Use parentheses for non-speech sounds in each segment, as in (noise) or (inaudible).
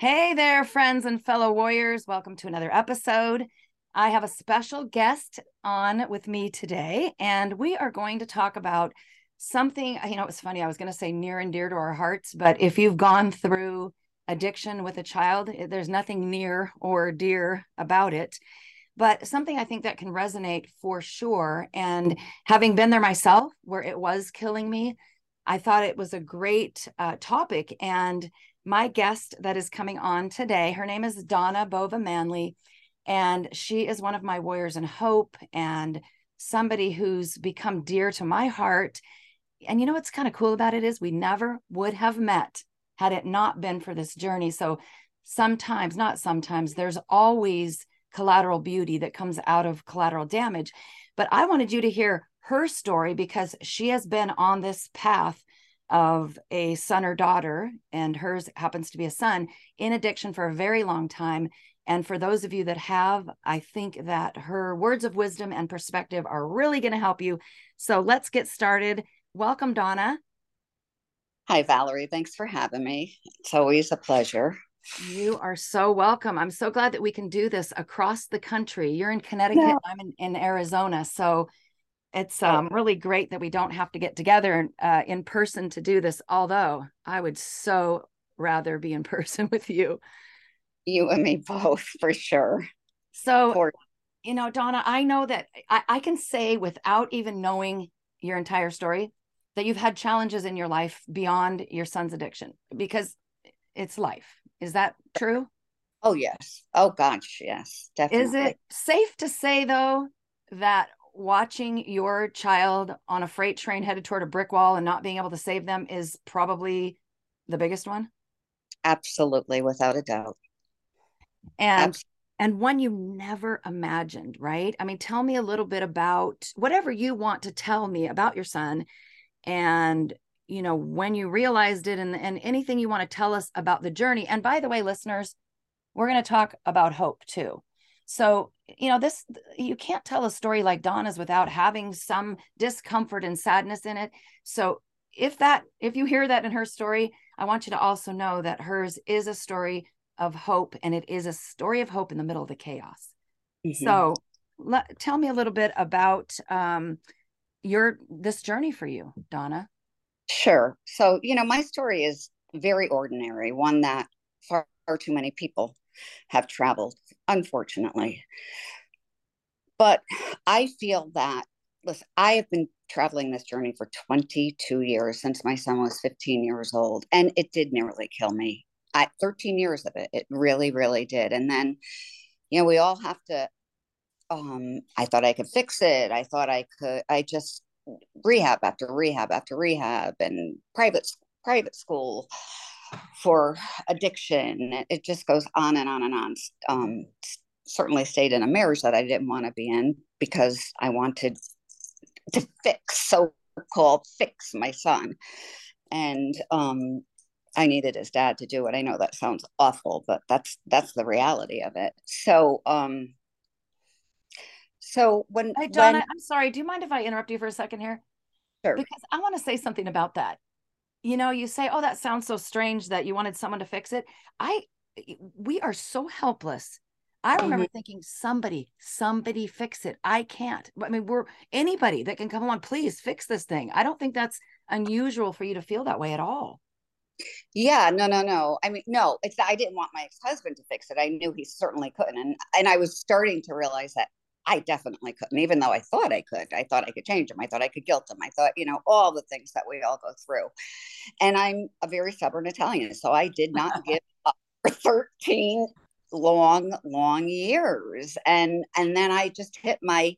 Hey there, friends and fellow warriors. Welcome to another episode. I have a special guest on with me today, and we are going to talk about something. You know, it's funny, I was going to say near and dear to our hearts, but if you've gone through addiction with a child, there's nothing near or dear about it. But something I think that can resonate for sure. And having been there myself, where it was killing me, I thought it was a great uh, topic. And my guest that is coming on today. Her name is Donna Bova Manley, and she is one of my warriors in hope and somebody who's become dear to my heart. And you know what's kind of cool about it is we never would have met had it not been for this journey. So sometimes, not sometimes, there's always collateral beauty that comes out of collateral damage. But I wanted you to hear her story because she has been on this path of a son or daughter, and hers happens to be a son, in addiction for a very long time. And for those of you that have, I think that her words of wisdom and perspective are really going to help you. So let's get started. Welcome, Donna. Hi, Valerie. Thanks for having me. It's always a pleasure. You are so welcome. I'm so glad that we can do this across the country. You're in Connecticut, yeah. I'm in, in Arizona. So it's oh. um, really great that we don't have to get together uh, in person to do this although i would so rather be in (laughs) person with you. You and me both for sure. So for- you know donna i know that I, I can say without even knowing your entire story that you've had challenges in your life beyond your son's addiction because it's life. Is that true? Oh yes. Oh gosh yes. Definitely is it safe to say though that watching your child on a freight train headed toward a brick wall and not being able to save them is probably the biggest one? Absolutely without a doubt. And Absolutely. and one you never imagined right? I mean tell me a little bit about whatever you want to tell me about your son and you know when you realized it and, and anything you want to tell us about the journey. And by the way listeners we're going to talk about hope too. So, you know, this, you can't tell a story like Donna's without having some discomfort and sadness in it. So, if that, if you hear that in her story, I want you to also know that hers is a story of hope and it is a story of hope in the middle of the chaos. Mm-hmm. So, let, tell me a little bit about um, your this journey for you, Donna. Sure. So, you know, my story is very ordinary, one that far, far too many people have traveled, unfortunately. But I feel that, listen, I have been traveling this journey for 22 years since my son was 15 years old, and it did nearly kill me. I 13 years of it, it really, really did. And then, you know, we all have to. Um, I thought I could fix it. I thought I could. I just rehab after rehab after rehab and private private school for addiction. It just goes on and on and on. Um, certainly stayed in a marriage that I didn't want to be in because I wanted to fix, so called fix my son. And um, I needed his dad to do it. I know that sounds awful, but that's that's the reality of it. So um so when Hey Donna, when, I'm sorry, do you mind if I interrupt you for a second here? Sure. Because I want to say something about that you know you say oh that sounds so strange that you wanted someone to fix it. I we are so helpless. I remember mm-hmm. thinking somebody somebody fix it. I can't. I mean we're anybody that can come along please fix this thing. I don't think that's unusual for you to feel that way at all. Yeah no no no. I mean no it's i didn't want my ex-husband to fix it. I knew he certainly couldn't and and i was starting to realize that I definitely couldn't, even though I thought I could. I thought I could change him. I thought I could guilt him. I thought, you know, all the things that we all go through. And I'm a very stubborn Italian. So I did not (laughs) give up for 13 long, long years. And and then I just hit my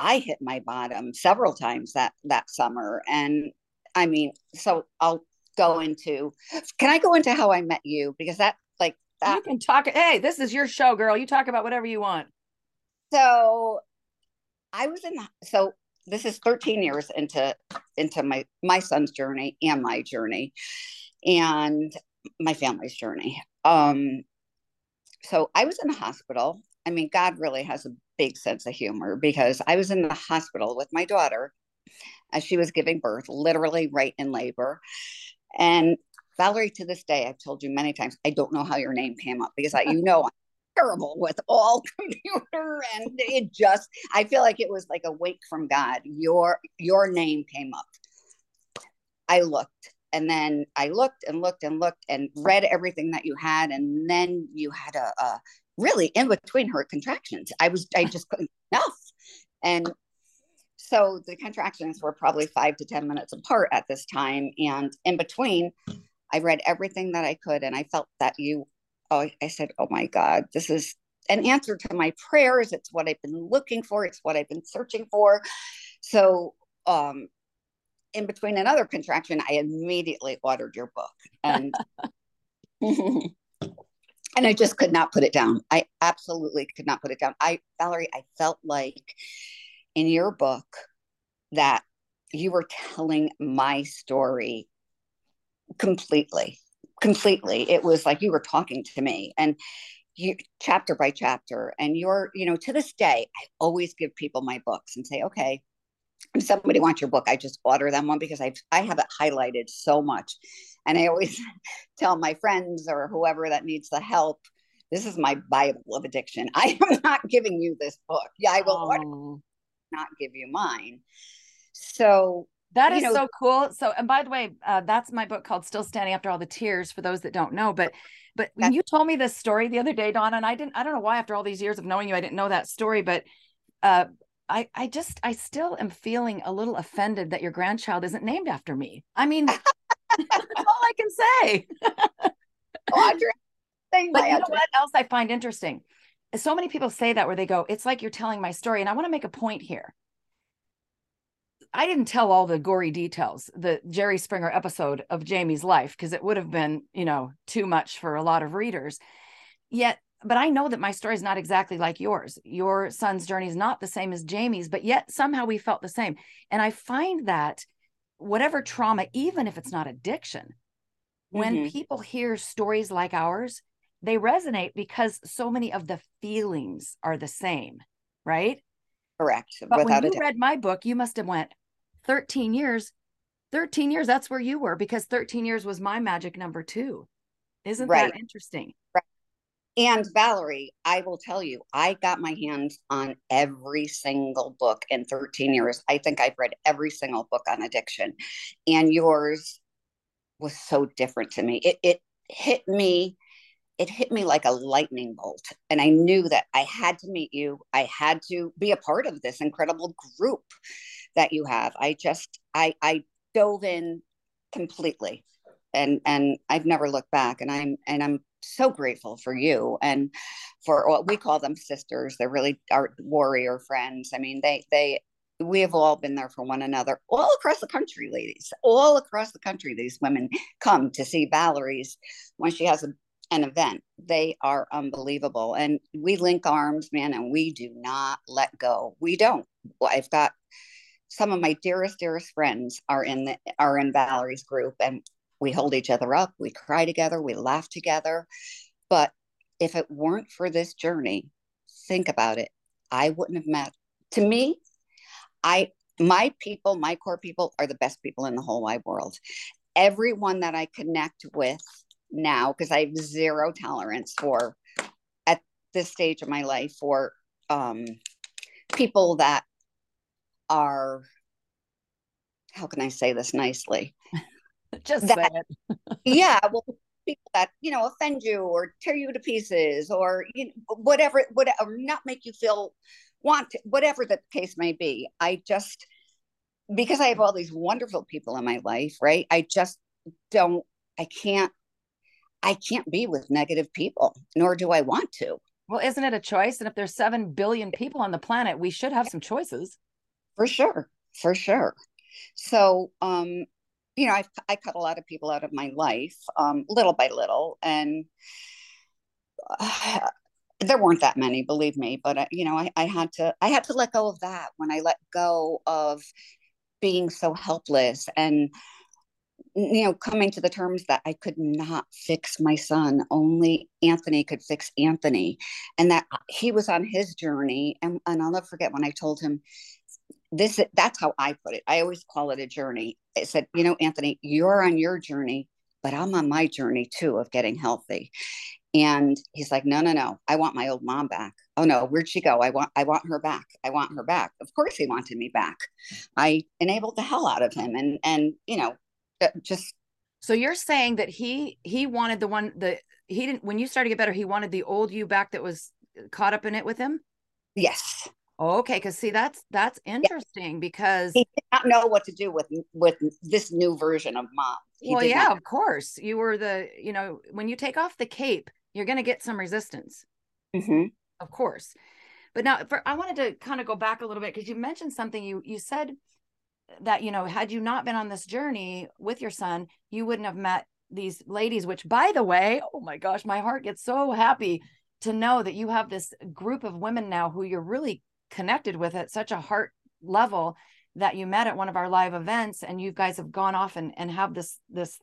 I hit my bottom several times that that summer. And I mean, so I'll go into can I go into how I met you? Because that like that you can talk hey, this is your show, girl. You talk about whatever you want so I was in the, so this is 13 years into into my my son's journey and my journey and my family's journey. Um so I was in the hospital. I mean, God really has a big sense of humor because I was in the hospital with my daughter as she was giving birth, literally right in labor. And Valerie, to this day, I've told you many times, I don't know how your name came up because I, you know, terrible with all (laughs) computer and it just, I feel like it was like a wake from God. Your, your name came up. I looked and then I looked and looked and looked and read everything that you had. And then you had a, a really in between her contractions. I was, I just couldn't enough. And so the contractions were probably five to 10 minutes apart at this time. And in between, I read everything that I could. And I felt that you, oh, I said, oh my God, this is an answer to my prayers. It's what I've been looking for, it's what I've been searching for. So, um, in between another contraction, I immediately ordered your book. And (laughs) and I just could not put it down. I absolutely could not put it down. I Valerie, I felt like in your book that you were telling my story completely completely. It was like you were talking to me and you chapter by chapter. And you're you know to this day i always give people my books and say okay if somebody wants your book i just order them one because I've i have it highlighted so much. And i always (laughs) tell my friends or whoever that needs the help this is my bible of addiction. (laughs) I am not giving you this book. Yeah i will oh. not give you mine. So that is know, so cool. So, and by the way, uh, that's my book called Still Standing After All the Tears for those that don't know. But, but when you told me this story the other day, Donna, and I didn't, I don't know why after all these years of knowing you, I didn't know that story, but, uh, I, I just, I still am feeling a little offended that your grandchild isn't named after me. I mean, (laughs) that's all I can say. (laughs) Audrey, but you know what else I find interesting? so many people say that where they go, it's like you're telling my story. And I want to make a point here. I didn't tell all the gory details, the Jerry Springer episode of Jamie's life, because it would have been, you know, too much for a lot of readers. Yet, but I know that my story is not exactly like yours. Your son's journey is not the same as Jamie's, but yet somehow we felt the same. And I find that whatever trauma, even if it's not addiction, when mm-hmm. people hear stories like ours, they resonate because so many of the feelings are the same, right? Correct. But Without when you read my book, you must have went 13 years. 13 years, that's where you were because 13 years was my magic number too. Isn't right. that interesting? Right. And Valerie, I will tell you, I got my hands on every single book in 13 years. I think I've read every single book on addiction. And yours was so different to me. It it hit me it hit me like a lightning bolt. And I knew that I had to meet you. I had to be a part of this incredible group that you have. I just, I, I dove in completely and, and I've never looked back and I'm, and I'm so grateful for you and for what we call them sisters. They're really our warrior friends. I mean, they, they, we have all been there for one another all across the country ladies all across the country these women come to see valerie's when she has a an event. They are unbelievable. And we link arms, man, and we do not let go. We don't. I've got some of my dearest, dearest friends are in the are in Valerie's group and we hold each other up, we cry together, we laugh together. But if it weren't for this journey, think about it. I wouldn't have met. To me, I my people, my core people are the best people in the whole wide world. Everyone that I connect with now because I have zero tolerance for at this stage of my life for um, people that are how can I say this nicely? (laughs) Just that, (laughs) yeah, well, people that you know offend you or tear you to pieces or you know, whatever, whatever, not make you feel want whatever the case may be. I just because I have all these wonderful people in my life, right? I just don't, I can't I can't be with negative people, nor do I want to. Well, isn't it a choice? And if there's 7 billion people on the planet, we should have some choices. For sure. For sure. So, um, you know, I, I cut a lot of people out of my life, um, little by little. And uh, (sighs) there weren't that many, believe me, but, uh, you know, I, I had to, I had to let go of that when I let go of being so helpless and, you know, coming to the terms that I could not fix my son. Only Anthony could fix Anthony. And that he was on his journey. And, and I'll never forget when I told him this, is that's how I put it. I always call it a journey. I said, you know, Anthony, you're on your journey. but I'm on my journey too of getting healthy. And he's like, no, no, no. I want my old mom back. Oh no, where'd she go? I want, I want her back. I want her back. Of course, he wanted me back. I enabled the hell out of him, and and you know, uh, just. So you're saying that he he wanted the one the he didn't when you started to get better he wanted the old you back that was caught up in it with him. Yes. Okay, because see that's that's interesting yeah. because he did not know what to do with with this new version of mom. He well, yeah, not. of course. You were the you know when you take off the cape, you're going to get some resistance. Mm-hmm. Of course. But now for, I wanted to kind of go back a little bit because you mentioned something you you said that you know had you not been on this journey with your son, you wouldn't have met these ladies which by the way, oh my gosh, my heart gets so happy to know that you have this group of women now who you're really connected with at such a heart level that you met at one of our live events and you guys have gone off and, and have this this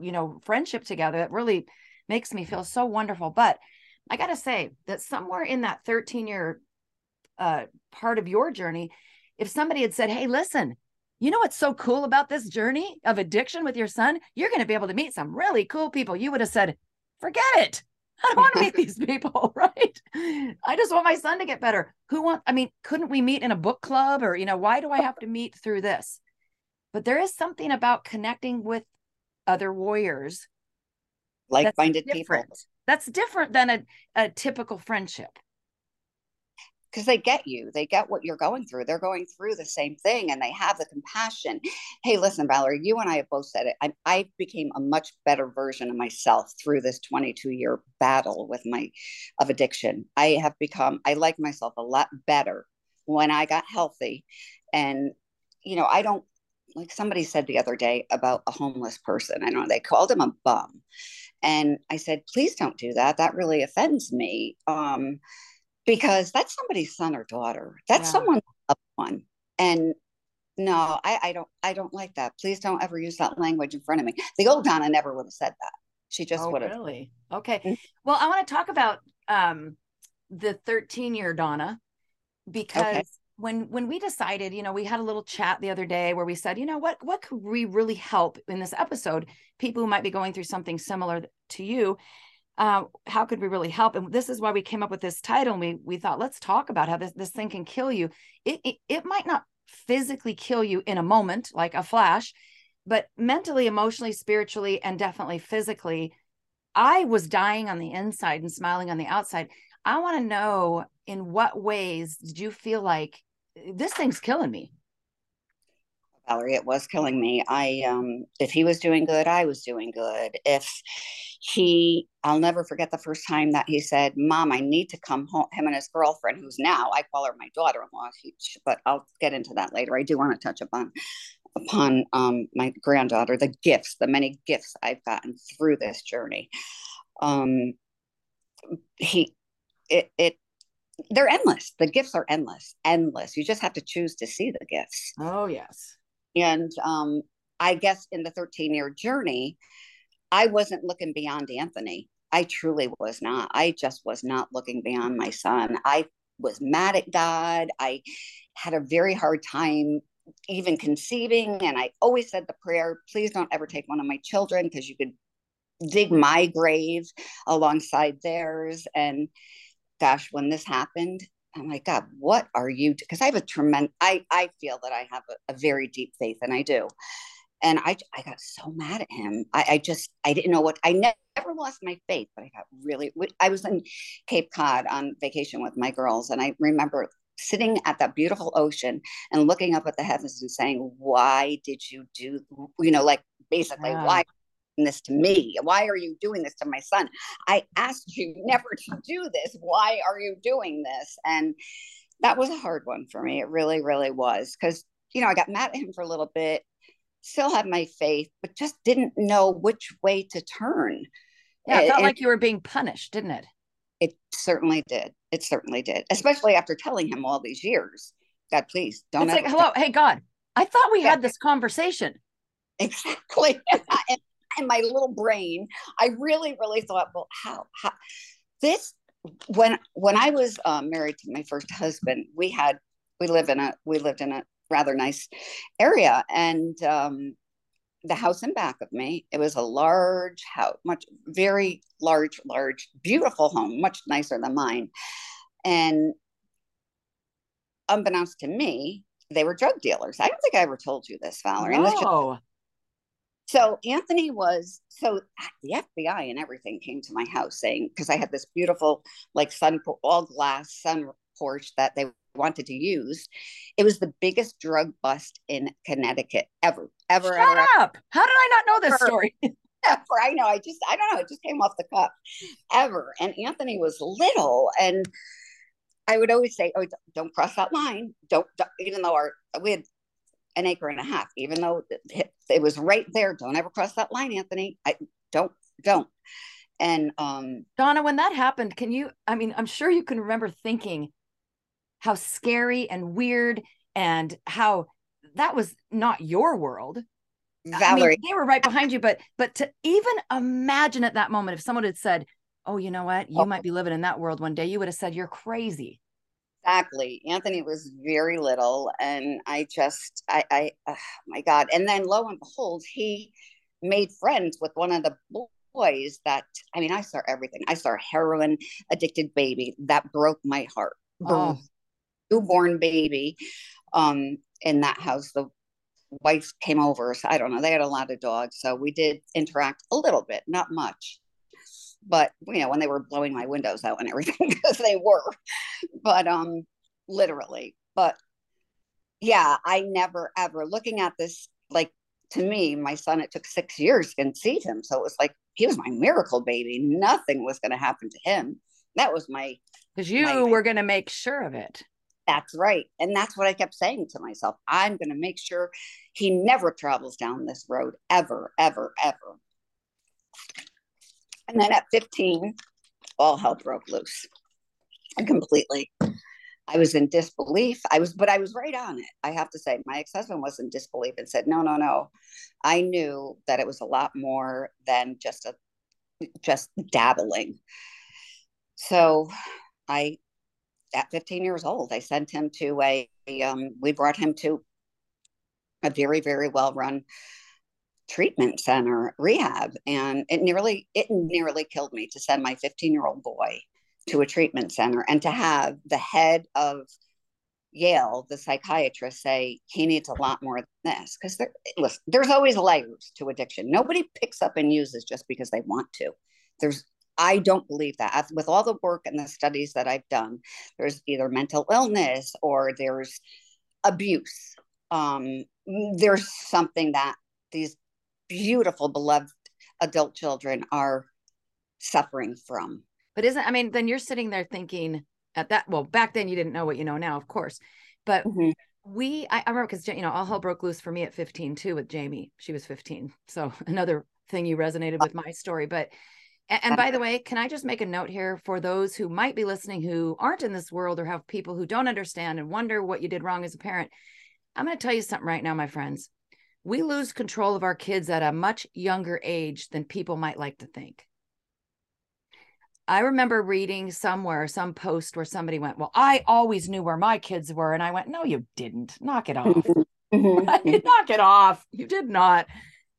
you know friendship together that really makes me feel so wonderful. But i gotta say that somewhere in that 13 year uh, part of your journey if somebody had said hey listen you know what's so cool about this journey of addiction with your son? You're going to be able to meet some really cool people you would have said forget it (laughs) I don't want to meet (laughs) these people, (laughs) right? I just want my son to get better. Who want I mean, couldn't we meet in a book club or you know, why do I have to meet through this? But there is something about connecting with other warriors like-minded people. That's different than a, a typical friendship because they get you they get what you're going through they're going through the same thing and they have the compassion. Hey listen valerie you and i have both said it i, I became a much better version of myself through this 22 year battle with my of addiction. I have become i like myself a lot better when i got healthy and you know i don't like somebody said the other day about a homeless person i know they called him a bum and i said please don't do that that really offends me. Um because that's somebody's son or daughter. That's yeah. someone's loved one. And no, I, I don't I don't like that. Please don't ever use that language in front of me. The old Donna never would have said that. She just oh, would have. Really? Okay. Mm-hmm. Well, I want to talk about um the 13 year Donna because okay. when when we decided, you know, we had a little chat the other day where we said, you know, what what could we really help in this episode? People who might be going through something similar to you uh, how could we really help? And this is why we came up with this title. And we we thought, let's talk about how this, this thing can kill you. It, it it might not physically kill you in a moment, like a flash, but mentally, emotionally, spiritually, and definitely physically. I was dying on the inside and smiling on the outside. I want to know in what ways did you feel like this thing's killing me? Valerie, it was killing me. I um if he was doing good, I was doing good. If he I'll never forget the first time that he said, Mom, I need to come home. Him and his girlfriend, who's now I call her my daughter-in-law, but I'll get into that later. I do want to touch upon upon um my granddaughter, the gifts, the many gifts I've gotten through this journey. Um he it it they're endless. The gifts are endless, endless. You just have to choose to see the gifts. Oh, yes. And um, I guess in the 13 year journey, I wasn't looking beyond Anthony. I truly was not. I just was not looking beyond my son. I was mad at God. I had a very hard time even conceiving. And I always said the prayer, please don't ever take one of my children because you could dig my grave alongside theirs. And gosh, when this happened, Oh I'm like, God, what are you? Because I have a tremendous, I, I feel that I have a, a, very deep faith, and I do. And I, I got so mad at him. I, I just, I didn't know what, I ne- never lost my faith, but I got really, I was in Cape Cod on vacation with my girls, and I remember sitting at that beautiful ocean and looking up at the heavens and saying, Why did you do, you know, like basically, yeah. why this to me? Why are you doing this to my son? I asked you never to do this. Why are you doing this? And that was a hard one for me. It really, really was. Because, you know, I got mad at him for a little bit, still had my faith, but just didn't know which way to turn. Yeah, it felt and like you were being punished, didn't it? It certainly did. It certainly did, especially after telling him all these years. God, please don't. It's like, hello, hey, God, I thought we yeah. had this conversation. Exactly. (laughs) and in my little brain, I really, really thought, well, how, how this when when I was uh, married to my first husband, we had we live in a we lived in a rather nice area, and um, the house in back of me. It was a large house, much very large, large, beautiful home, much nicer than mine. And unbeknownst to me, they were drug dealers. I don't think I ever told you this, Valerie. No. So Anthony was so the FBI and everything came to my house saying because I had this beautiful like sun all glass sun porch that they wanted to use. It was the biggest drug bust in Connecticut ever, ever. Shut ever, up! How did I not know this story? (laughs) Ever. I know. I just, I don't know. It just came off the cuff. Ever. And Anthony was little, and I would always say, "Oh, don't cross that line. Don't." don't even though our we had an acre and a half, even though it, was right there. Don't ever cross that line, Anthony. I don't, don't. And um Donna, when that happened, can you? I mean, I'm sure you can remember thinking how scary and weird and how that was not your world. Valerie, I mean, they were right behind you, but but to even imagine at that moment, if someone had said, "Oh, you know what? You oh. might be living in that world one day," you would have said, "You're crazy." Exactly. Anthony was very little, and I just, I, I, oh my God! And then lo and behold, he made friends with one of the boys that I mean, I saw everything. I saw a heroin addicted baby that broke my heart. Oh newborn baby um, in that house. The wife came over. So I don't know. They had a lot of dogs. So we did interact a little bit, not much. But, you know, when they were blowing my windows out and everything, (laughs) because they were. But um, literally. But yeah, I never ever looking at this like to me, my son, it took six years to conceive him. So it was like he was my miracle baby. Nothing was going to happen to him. That was my because you my, were going to make sure of it. That's right. And that's what I kept saying to myself. I'm going to make sure he never travels down this road ever, ever, ever. And then at 15, all hell broke loose and completely. I was in disbelief. I was, but I was right on it. I have to say, my ex husband was in disbelief and said, no, no, no. I knew that it was a lot more than just a, just dabbling. So I at 15 years old, I sent him to a, um, we brought him to a very, very well run treatment center rehab and it nearly it nearly killed me to send my 15 year old boy to a treatment center and to have the head of Yale, the psychiatrist, say he needs a lot more than this because listen, there's always layers to addiction. Nobody picks up and uses just because they want to. There's I don't believe that. With all the work and the studies that I've done, there's either mental illness or there's abuse. Um, there's something that these beautiful, beloved adult children are suffering from. But isn't, I mean, then you're sitting there thinking at that, well, back then you didn't know what you know now, of course. But mm-hmm. we, I, I remember because, you know, all hell broke loose for me at 15 too with Jamie. She was 15. So (laughs) another thing you resonated with my story. But and, and by the way, can I just make a note here for those who might be listening who aren't in this world or have people who don't understand and wonder what you did wrong as a parent? I'm going to tell you something right now, my friends. We lose control of our kids at a much younger age than people might like to think. I remember reading somewhere some post where somebody went, Well, I always knew where my kids were. And I went, No, you didn't. Knock it off. Mm-hmm. (laughs) Mm-hmm. Knock it off. You did not.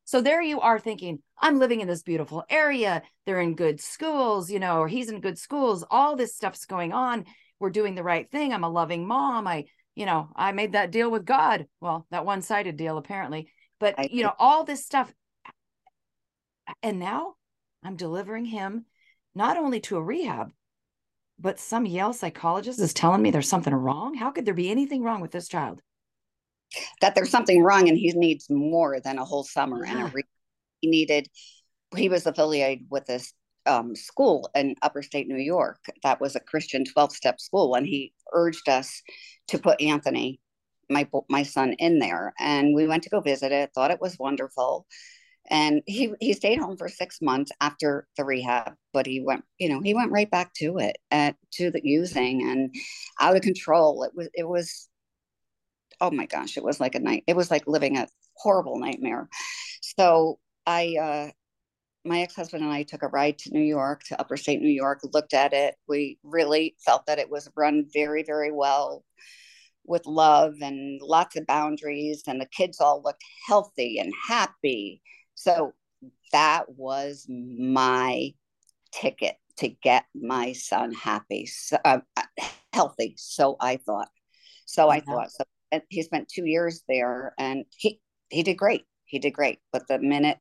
So there you are thinking, I'm living in this beautiful area. They're in good schools, you know, or he's in good schools. All this stuff's going on. We're doing the right thing. I'm a loving mom. I, you know, I made that deal with God. Well, that one sided deal, apparently. But, you know, all this stuff. And now I'm delivering him not only to a rehab, but some Yale psychologist is telling me there's something wrong. How could there be anything wrong with this child? that there's something wrong and he needs more than a whole summer yeah. and a re- he needed he was affiliated with this um, school in upper state new york that was a christian 12-step school and he urged us to put anthony my my son in there and we went to go visit it thought it was wonderful and he he stayed home for six months after the rehab but he went you know he went right back to it at to the using and out of control it was it was oh my gosh, it was like a night. It was like living a horrible nightmare. So I, uh, my ex-husband and I took a ride to New York, to upper state New York, looked at it. We really felt that it was run very, very well. with love and lots of boundaries and the kids all looked healthy and happy so that was my ticket to get my son happy so, uh, healthy so i thought so i thought so he spent two years there and he he did great he did great but the minute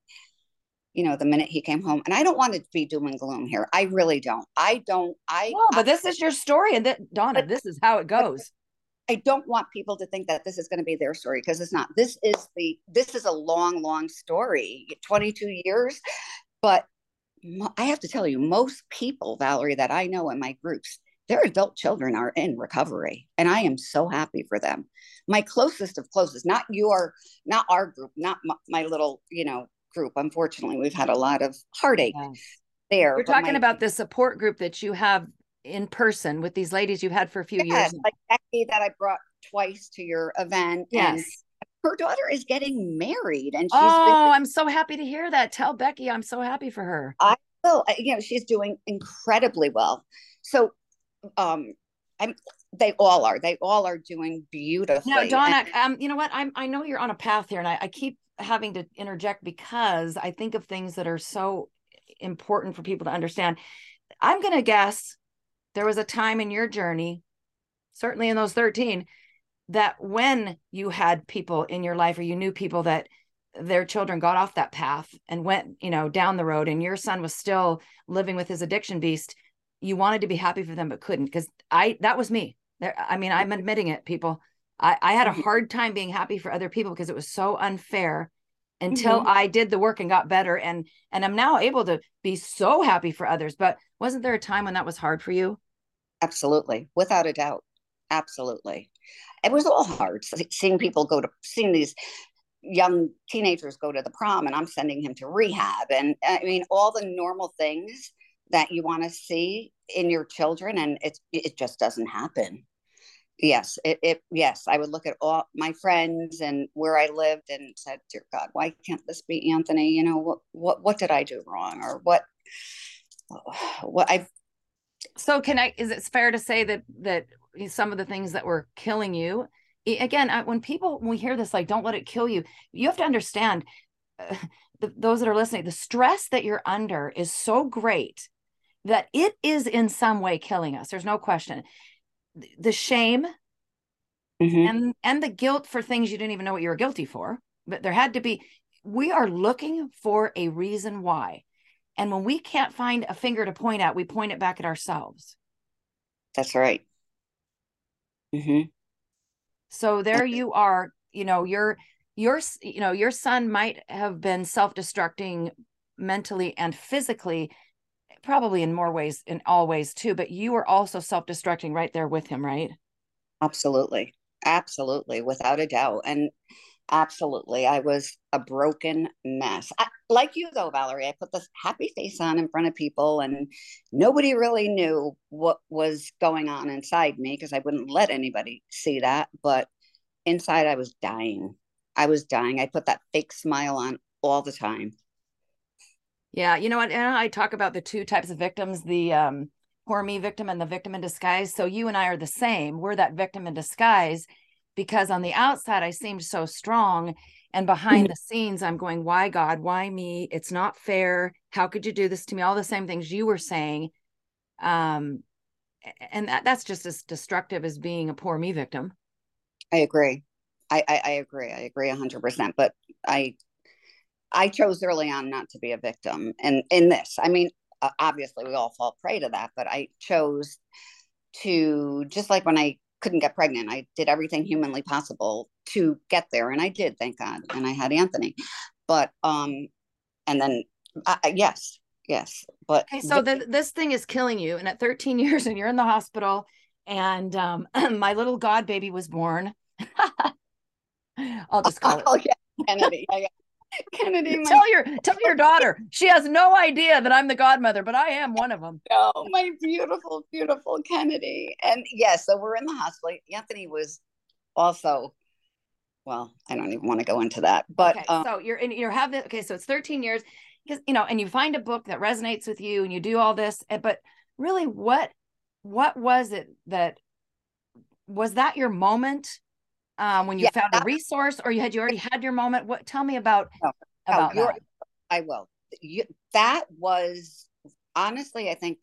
you know the minute he came home and i don't want to be doom and gloom here i really don't i don't i no, but I, this is your story and that donna but, this is how it goes I don't want people to think that this is going to be their story because it's not. This is the this is a long, long story, 22 years. But I have to tell you, most people, Valerie, that I know in my groups, their adult children are in recovery, and I am so happy for them. My closest of closest, not your, not our group, not my, my little, you know, group. Unfortunately, we've had a lot of heartache yes. there. You're talking my, about the support group that you have in person with these ladies you've had for a few yes, years. Like Becky that I brought twice to your event. Yes. And her daughter is getting married and she's Oh, been, I'm so happy to hear that. Tell Becky I'm so happy for her. I will. You know, she's doing incredibly well. So um I'm they all are. They all are doing beautifully. Now, Donna, and, um, you know what? I'm I know you're on a path here, and I, I keep having to interject because I think of things that are so important for people to understand. I'm gonna guess there was a time in your journey, certainly in those 13, that when you had people in your life or you knew people that their children got off that path and went, you know, down the road and your son was still living with his addiction beast, you wanted to be happy for them but couldn't because I that was me. There, I mean, I'm admitting it, people. I, I had a mm-hmm. hard time being happy for other people because it was so unfair until mm-hmm. I did the work and got better and and I'm now able to be so happy for others. But wasn't there a time when that was hard for you? Absolutely. Without a doubt. Absolutely. It was all hard seeing people go to seeing these young teenagers go to the prom and I'm sending him to rehab and I mean all the normal things that you want to see in your children and it it just doesn't happen yes it, it yes i would look at all my friends and where i lived and said dear god why can't this be anthony? You know what what what did i do wrong or what (sighs) what i so can i is it fair to say that that some of the things that were killing you again I, when people when we hear this like don't let it kill you you have to understand uh, (laughs) the, those that are listening the stress that you're under is so great that it is in some way killing us there's no question the shame mm-hmm. and and the guilt for things you didn't even know what you were guilty for but there had to be we are looking for a reason why and when we can't find a finger to point at we point it back at ourselves that's right mm-hmm. so there you are you know your your you know your son might have been self-destructing mentally and physically probably in more ways in all ways too but you were also self-destructing right there with him right? Absolutely. Absolutely without a doubt and absolutely i was a broken mess. I, like you though valerie i put this happy face on in front of people and nobody really knew what was going on inside me because i wouldn't let anybody see that but inside i was dying. I was dying. I put that fake smile on all the time yeah, you know what? And I talk about the two types of victims, the um poor me victim and the victim in disguise. So you and I are the same. We're that victim in disguise because on the outside I seemed so strong and behind the scenes I'm going, "Why God? Why me? It's not fair. How could you do this to me?" All the same things you were saying. Um and that, that's just as destructive as being a poor me victim. I agree. I, I, I agree. I agree hundred percent. But I I chose early on not to be a victim. And in this, I mean, obviously we all fall prey to that, but I chose to, just like when I couldn't get pregnant, I did everything humanly possible to get there. And I did, thank God. And I had Anthony. But, um, and then, uh, yes, yes. But okay, so the, this thing is killing you. And at 13 (laughs) years, and you're in the hospital, and um, (clears throat) my little God baby was born. (laughs) I'll just call it. (laughs) Oh, yeah. Kennedy. (laughs) Kennedy. My- tell your tell your (laughs) daughter. She has no idea that I'm the godmother, but I am one of them. Oh, my beautiful, beautiful Kennedy. And yes, so we're in the hospital. Anthony was also well, I don't even want to go into that. But okay, um, so you're in you're having okay, so it's 13 years because you know, and you find a book that resonates with you and you do all this, eh, but really what what was it that was that your moment um, when you yeah, found a resource, or you had you already had your moment? What? Tell me about no, about no, that. I will. You, that was honestly, I think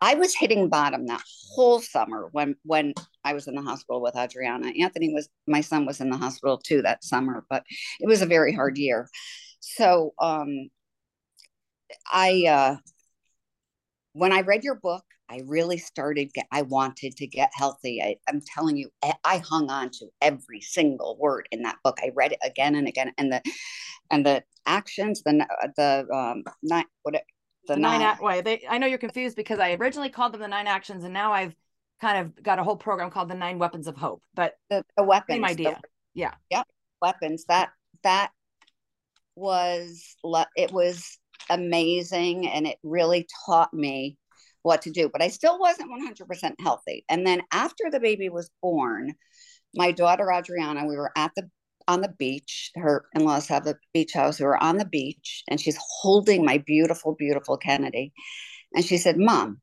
I was hitting bottom that whole summer when when I was in the hospital with Adriana. Anthony was my son was in the hospital too that summer, but it was a very hard year. So um I uh when I read your book, I really started get, I wanted to get healthy. I, am telling you, eh, I hung on to every single word in that book. I read it again and again and the and the actions, the uh, the um not what uh, the, the nine, nine way. They I know you're confused because I originally called them the nine actions, and now I've kind of got a whole program called the nine weapons of hope. But the, the weapons, same idea. The, yeah. Yep. Weapons. That that was it was amazing, and it really taught me what to do. But I still wasn't 100% healthy. And then after the baby was born, my daughter Adriana, we were at the on the beach. Her in laws have a beach house. We were on the beach and she's holding my beautiful, beautiful Kennedy. And she said, Mom,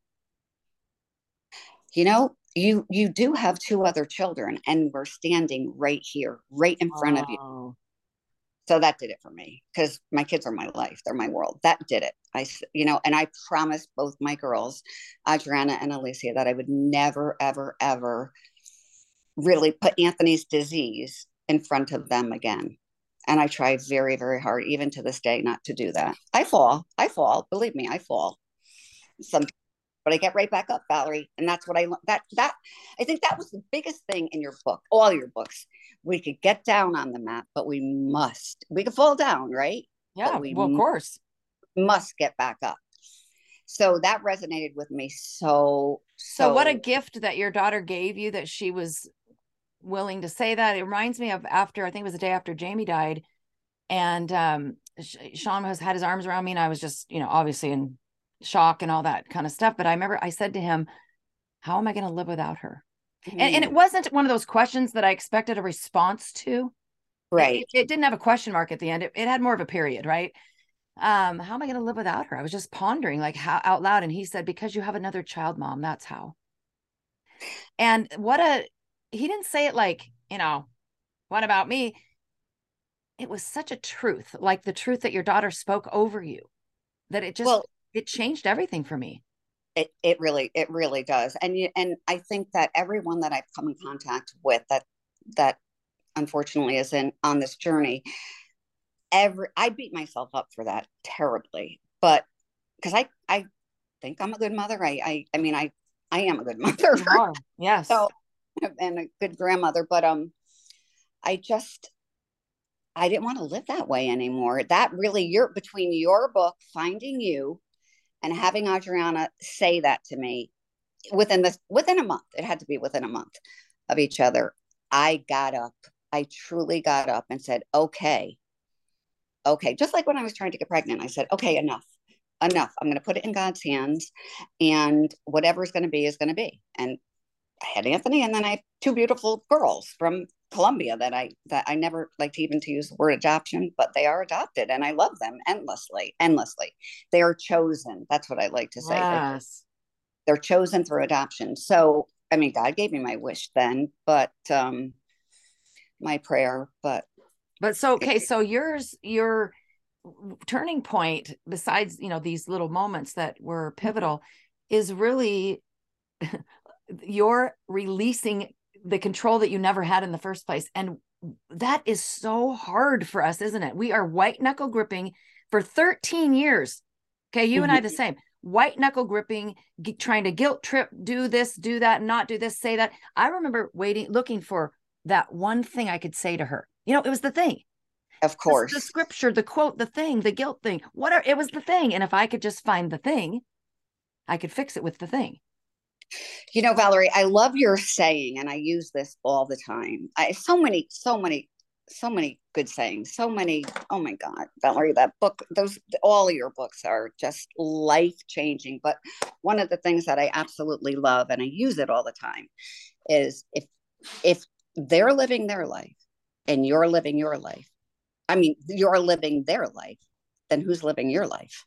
you know, you you do have two other children and we're standing right here, right in front oh. of you. Oh. So that did it for me because my kids are my life. They're my world. That did it. I, you know, and I promised both my girls, Adriana and Alicia, that I would never, ever, ever really put Anthony's disease in front of them again. And I try very, very hard, even to this day, not to do that. I fall. I fall. Believe me, I fall. Some, but I get right back up, Valerie. And that's what I that that I think that was the biggest thing in your book, all your books. We could get down on the mat, but we must. We could fall down, right? Yeah, we well, of course. Must get back up. So that resonated with me so, so. So, what a gift that your daughter gave you that she was willing to say that. It reminds me of after I think it was the day after Jamie died, and um, Sean has had his arms around me, and I was just you know obviously in shock and all that kind of stuff. But I remember I said to him, "How am I going to live without her?" Mm. And, and it mm. wasn't one of those questions that I expected a response to. Right. It, it didn't have a question mark at the end. It, it had more of a period, right? Um, how am I going to live without her? I was just pondering like how out loud, and he said, "Because you have another child, mom. That's how." And what a he didn't say it like, you know, what about me? It was such a truth, like the truth that your daughter spoke over you, that it just well, it changed everything for me. It it really it really does. And you and I think that everyone that I've come in contact with that that unfortunately is in on this journey, every I beat myself up for that terribly. But because I I think I'm a good mother. I I I mean I I am a good (laughs) mother. Yes. So and a good grandmother, but um, I just I didn't want to live that way anymore. That really, you're between your book, Finding You, and having Adriana say that to me within this within a month. It had to be within a month of each other. I got up. I truly got up and said, "Okay, okay." Just like when I was trying to get pregnant, I said, "Okay, enough." Enough. I'm going to put it in God's hands, and whatever's going to be is going to be. And I had Anthony, and then I have two beautiful girls from Colombia that I that I never like to even to use the word adoption, but they are adopted, and I love them endlessly, endlessly. They are chosen. That's what I like to say. Yes. They're, they're chosen through adoption. So I mean, God gave me my wish then, but um my prayer, but but so okay, so yours your turning point besides you know these little moments that were mm-hmm. pivotal is really (laughs) you're releasing the control that you never had in the first place. And that is so hard for us, isn't it? We are white knuckle gripping for 13 years. Okay. You and I the mm-hmm. same white knuckle gripping, trying to guilt trip, do this, do that, not do this, say that. I remember waiting, looking for that one thing I could say to her. You know, it was the thing. Of course. The, the scripture, the quote, the thing, the guilt thing, whatever. It was the thing. And if I could just find the thing, I could fix it with the thing. You know, Valerie, I love your saying, and I use this all the time. I so many, so many, so many good sayings. So many. Oh my God, Valerie, that book, those all your books are just life changing. But one of the things that I absolutely love, and I use it all the time, is if if they're living their life and you're living your life, I mean, you're living their life, then who's living your life?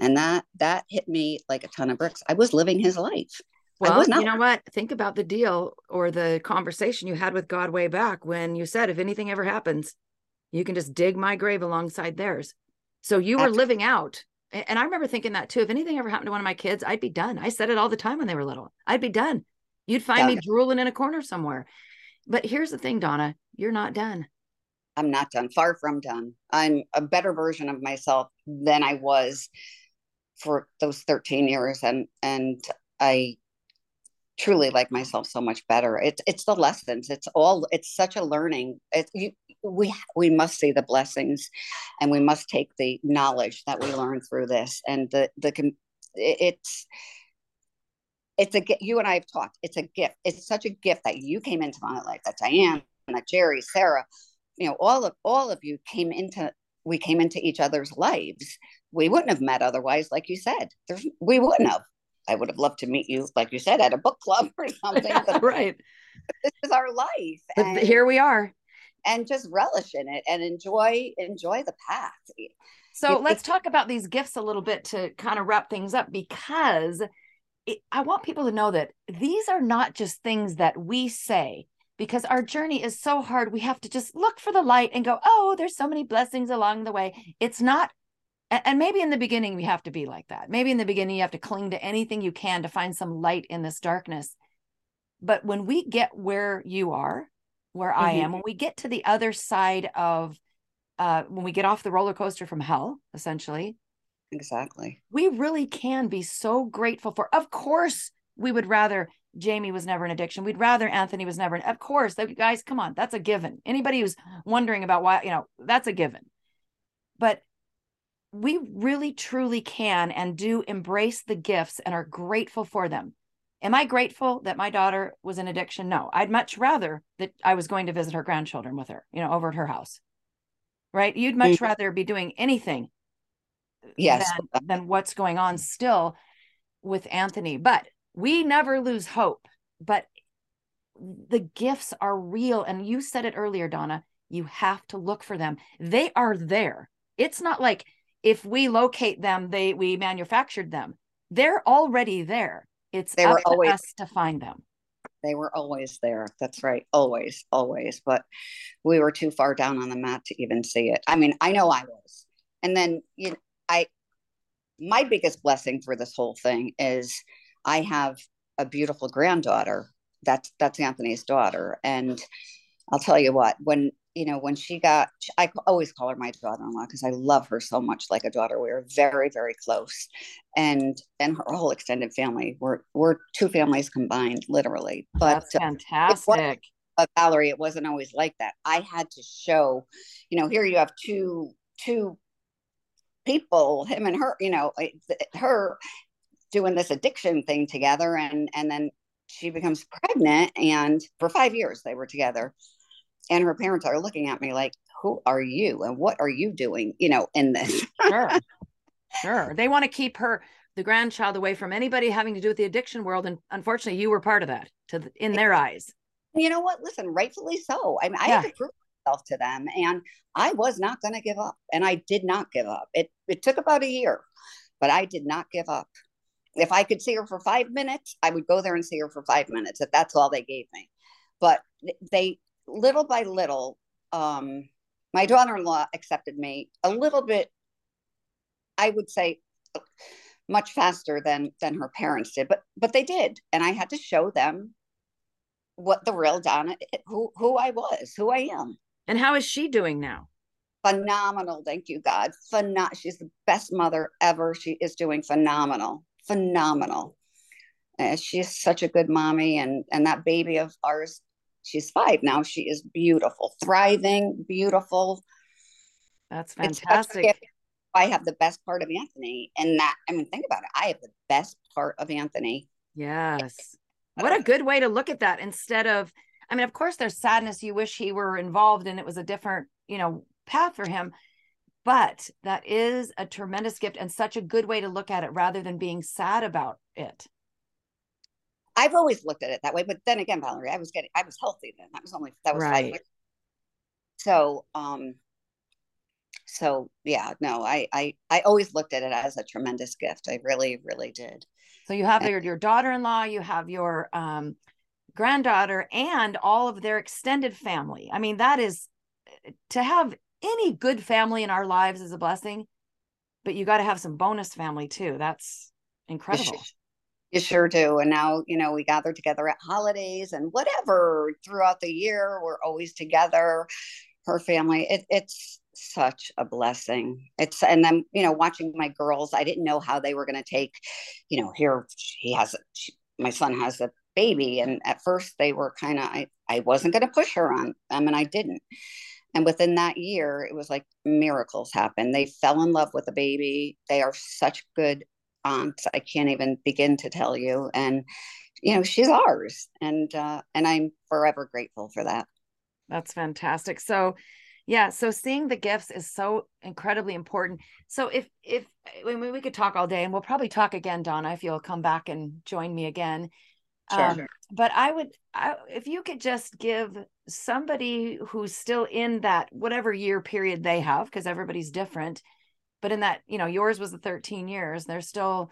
And that that hit me like a ton of bricks. I was living his life Well, you know what? Think about the deal or the conversation you had with God way back when you said, if anything ever happens, you can just dig my grave alongside theirs. So you were living out. And I remember thinking that too. If anything ever happened to one of my kids, I'd be done. I said it all the time when they were little. I'd be done. You'd find yeah. me drooling in a corner somewhere. But here's the thing, Donna, you're not done. I'm not done. Far from done. I'm a better version of myself than I was for those 13 years and and I truly like myself so much better. It's it's the lessons. It's all. It's such a learning. It, you, we we must see the blessings, and we must take the knowledge that we learn through this. And the the it's it's a you and I have talked. It's a gift. It's such a gift that you came into my life. That Diane, that Jerry, Sarah, you know, all of all of you came into. We came into each other's lives. We wouldn't have met otherwise, like you said. There's, we wouldn't have. I would have loved to meet you, like you said, at a book club (laughs) or something. right. This is our life. But and, here we are. And just relish in it and enjoy enjoy the path. So let's talk about these gifts a little bit to kind of wrap things up because it, I want people to know that these are not just things that we say because our journey is so hard. We have to just look for the light and go, oh, there's so many blessings along the way. It's not and maybe in the beginning we have to be like that. Maybe in the beginning you have to cling to anything you can to find some light in this darkness. But when we get where you are where mm-hmm. i am when we get to the other side of uh when we get off the roller coaster from hell essentially exactly. we really can be so grateful for of course we would rather jamie was never an addiction. We'd rather anthony was never an of course guys come on that's a given. Anybody who's wondering about why you know that's a given. But we really truly can and do embrace the gifts and are grateful for them. Am I grateful that my daughter was in addiction? No, I'd much rather that I was going to visit her grandchildren with her, you know, over at her house. Right? You'd much mm-hmm. rather be doing anything yes than, than what's going on still with Anthony. But we never lose hope. But the gifts are real. And you said it earlier, Donna. You have to look for them. They are there. It's not like if we locate them, they we manufactured them. They're already there. It's they up to always, us to find them. They were always there. That's right. Always, always. But we were too far down on the mat to even see it. I mean, I know I was. And then you know, I my biggest blessing for this whole thing is I have a beautiful granddaughter. That's that's Anthony's daughter. And I'll tell you what, when you know, when she got, I always call her my daughter-in-law because I love her so much like a daughter. We are very, very close, and and her whole extended family. We're we're two families combined, literally. But That's fantastic. Uh, Valerie, it wasn't always like that. I had to show, you know, here you have two two people, him and her, you know, her doing this addiction thing together, and and then she becomes pregnant, and for five years they were together and her parents are looking at me like who are you and what are you doing you know in this? (laughs) Sure sure. They want to keep her the grandchild away from anybody having to do with the addiction world and unfortunately you were part of that to the, in their eyes. You know what? Listen rightfully so. I mean i yeah. had to prove myself to them and i was not going to give up and i did not give up. It it took about a year but i did not give up. If i could see her for five minutes i would go there and see her for five minutes if that's all they gave me. But they little by little, um, my daughter-in-law accepted me a little bit. I would say much faster than than her parents did, but but they did, and I had to show them what the real Donna, who who I was, who I am. And how is she doing now? Phenomenal, thank you, God. Phenom- she's the best mother ever. She is doing phenomenal, phenomenal. Uh, she's such a good mommy, and and that baby of ours she's five now. She is beautiful, thriving, beautiful. That's fantastic. I have the best part of Anthony. And that, I mean, think about it. I have the best part of Anthony. Yes. What a good way to look at that instead of, I mean, of course, there's sadness. You wish he were involved and it was a different, you know, path for him. But that is a tremendous gift and such a good way to look at it rather than being sad about it. I've always looked at it that way. But then again, Valerie, I was getting, I was healthy then. That was only, that was right. five So, um, so yeah, no, I, I, I always looked at it as a tremendous gift. I really, really did. So you have your, your daughter-in-law, you have your um, granddaughter, and all of their extended family. I mean, that is to have any good family in our lives is a blessing, but you got to have some bonus family too. That's incredible. You sure do. And now, you know, we gather together at holidays and whatever throughout the year. We're always together. Her family. It, it's such a blessing. It's and then you know watching my girls. I didn't know how they were going to take. You know, here he has she, my son has a baby, and at first they were kind of I I wasn't going to push her on them, and I didn't. And within that year, it was like miracles happened. They fell in love with the baby. They are such good aunts. I can't even begin to tell you. And you know, she's ours, and uh, and I'm forever grateful for that. That's fantastic. So, yeah, so seeing the gifts is so incredibly important. So if if I mean, we could talk all day, and we'll probably talk again, Donna, if you'll come back and join me again. Sure. Um, but I would, I, if you could just give somebody who's still in that whatever year period they have, because everybody's different, but in that you know yours was the 13 years they're still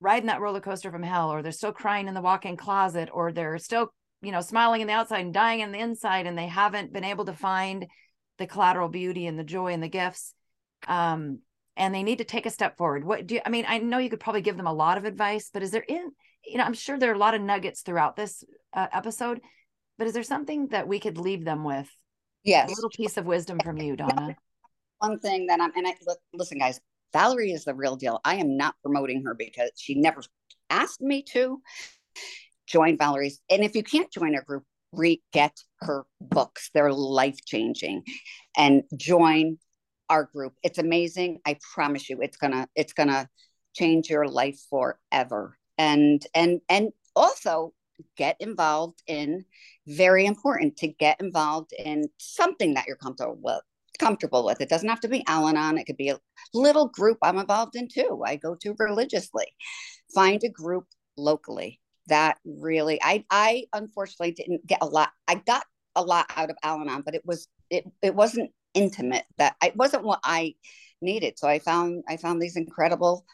riding that roller coaster from hell or they're still crying in the walk-in closet or they're still you know smiling in the outside and dying in the inside and they haven't been able to find the collateral beauty and the joy and the gifts um and they need to take a step forward. What do you i mean i know you could probably give them a lot of advice but is there in you know i'm sure there are a lot of nuggets throughout this uh, episode but is there something that we could leave them with? Yes. a little piece of wisdom from you (laughs) donna one thing that I'm, and I listen, guys, Valerie is the real deal. I am not promoting her because she never asked me to join Valerie's. And if you can't join her group, re get her books. They're life changing, and join our group. It's amazing. I promise you, it's gonna it's gonna change your life forever. And and and also get involved in very important to get involved in something that you're comfortable with comfortable with. It doesn't have to be Al Anon. It could be a little group I'm involved in too. I go to religiously. Find a group locally. That really, I, I unfortunately didn't get a lot. I got a lot out of Al Anon, but it was, it, it wasn't intimate. That it wasn't what I needed. So I found, I found these incredible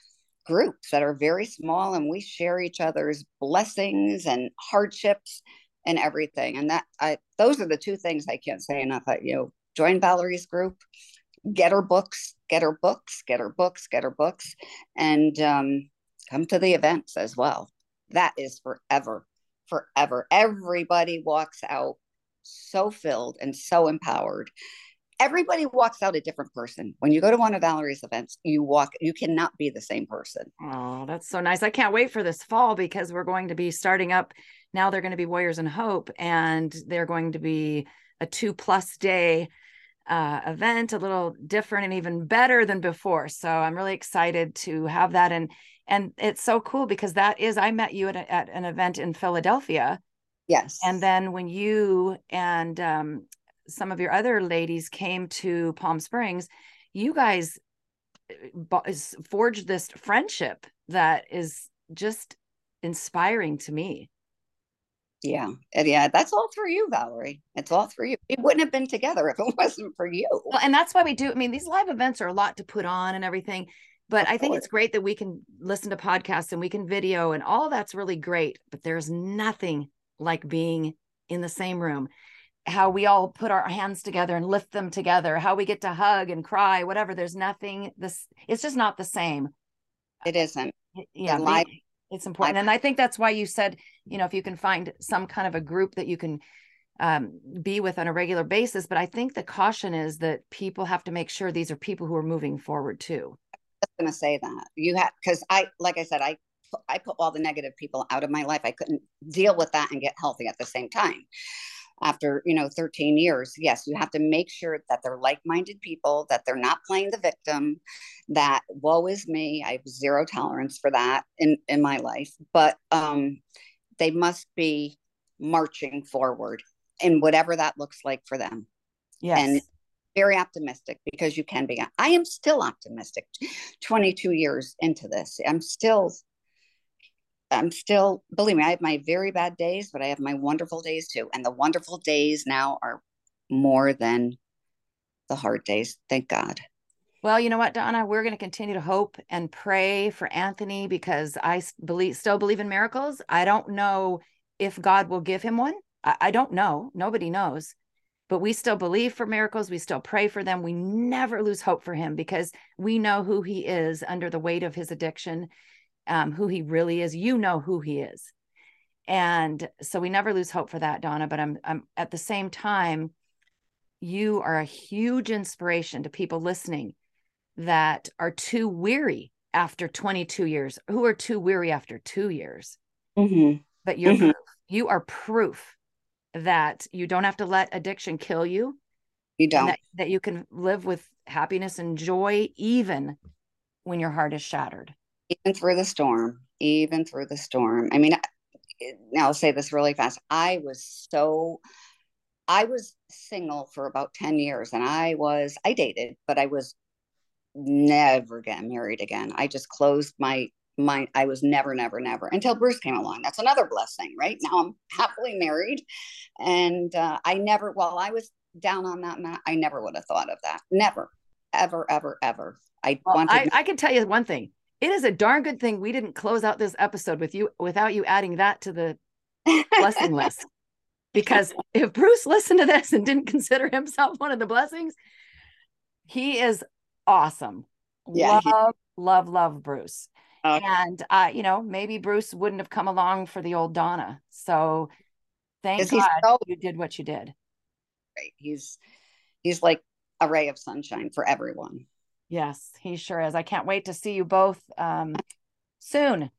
groups that are very small, and we share each other's blessings and hardships and everything. And that, I, those are the two things I can't say enough. At you know, join Valerie's group, get her books, get her books, get her books, get her books, and um, come to the events as well. That is forever, forever. Everybody walks out so filled and so empowered. Everybody walks out a different person. When you go to one of Valerie's events, you walk, you cannot be the same person. Oh, that's so nice. I can't wait for this fall because we're going to be starting up. Now they're going to be Warriors in Hope, and they're going to be a two plus day uh, event, a little different and even better than before. So I'm really excited to have that. And and it's so cool because that is I met you at, a, at an event in Philadelphia. Yes. And then when you and um, some of your other ladies came to Palm Springs, you guys uh, forged this friendship that is just inspiring to me. Yeah. And yeah. That's all through you, Valerie. It's all through you. It wouldn't have been together if it (laughs) wasn't for you. Well, and that's why we do. I mean, these live events are a lot to put on and everything. But of I think course. it's great that we can listen to podcasts and we can video and all that's really great. But there's nothing like being in the same room. How we all put our hands together and lift them together, how we get to hug and cry, whatever. There's nothing this it's just not the same. It isn't. Yeah. Live it's important. And i think that's why you said you know if you can find some kind of a group that you can um, be with on a regular basis but i think the caution is that people have to make sure these are people who are moving forward too. I was going to say that. You have because i like i said i i put all the negative people out of my life. I couldn't deal with that and get healthy at the same time after you know 13 years yes you have to make sure that they're like-minded people that they're not playing the victim that woe is me i have zero tolerance for that in in my life but um they must be marching forward in whatever that looks like for them yes. and very optimistic because you can be i am still optimistic 22 years into this i'm still I'm still, believe me, I have my very bad days, but I have my wonderful days too. And the wonderful days now are more than the hard days. Thank God. Well, you know what, Donna, we're going to continue to hope and pray for Anthony because I believe still believe in miracles. I don't know if God will give him one. I, I don't know. Nobody knows. But we still believe for miracles. We still pray for them. We never lose hope for him because we know who he is under the weight of his addiction, um, who he really is. You know who he is. And so we never lose hope for that, Donna. But I'm, I'm at the same time, you are a huge inspiration to people listening that are too weary after 22 years, who are too weary after two years. Mm-hmm. But you're mm-hmm. you are proof that you don't have to let addiction kill you. You don't. That, that you can live with happiness and joy even when your heart is shattered. Even through the storm, even through the storm. I mean, now I'll say this really fast. I was so I was single for about 10 years and I was I dated, but I was never get married again. I just closed my mind. I was never, never, never until Bruce came along. That's another blessing, right? Now I'm (laughs) happily married. And uh, I never, while I was down on that mat, I never would have thought of that. Never, ever, ever, ever. I well, wanted. I, to- I can tell you one thing. It is a darn good thing we didn't close out this episode with you without you adding that to the blessing (laughs) list. Because if Bruce listened to this and didn't consider himself one of the blessings, he is awesome. Yeah, love, love, love Bruce. Okay. And uh, you know, maybe Bruce wouldn't have come along for the old Donna. So thank God so- you did what you did. Right. He's he's like a ray of sunshine for everyone. Yes, he sure is. I can't wait to see you both um, soon.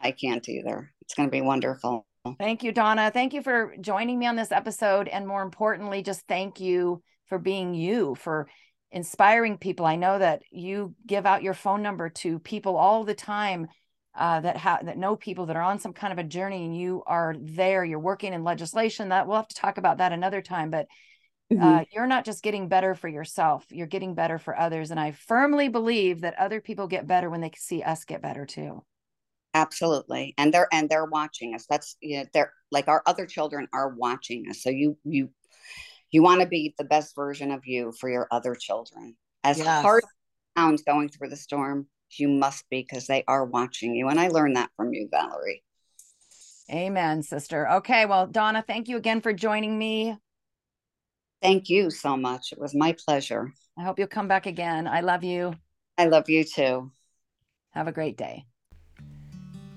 I can't either. It's going to be wonderful. Thank you, Donna. Thank you for joining me on this episode. And more importantly, just thank you for being you, for inspiring people. I know that you give out your phone number to people all the time uh, that have that know people that are on some kind of a journey, and you are there. You're working in legislation. That we'll have to talk about that another time. But mm-hmm. uh, you're not just getting better for yourself; you're getting better for others. And I firmly believe that other people get better when they see us get better too. Absolutely, and they're and they're watching us. That's you know, they're like our other children are watching us. So you you you want to be the best version of you for your other children. As yes. hard as sounds going through the storm, you must be because they are watching you. And I learned that from you, Valerie. Amen, sister. Okay. Well, Donna, thank you again for joining me. Thank you so much. It was my pleasure. I hope you'll come back again. I love you. I love you too. Have a great day.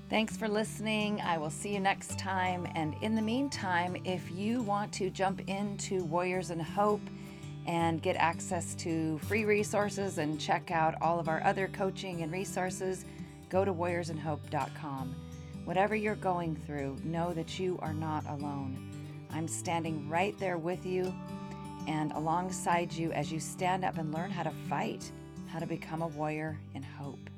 Thanks for listening. I will see you next time. And in the meantime, if you want to jump into Warriors and Hope and get access to free resources and check out all of our other coaching and resources, go to warriorsandhope.com. Whatever you're going through, know that you are not alone. I'm standing right there with you and alongside you as you stand up and learn how to fight, how to become a warrior in hope.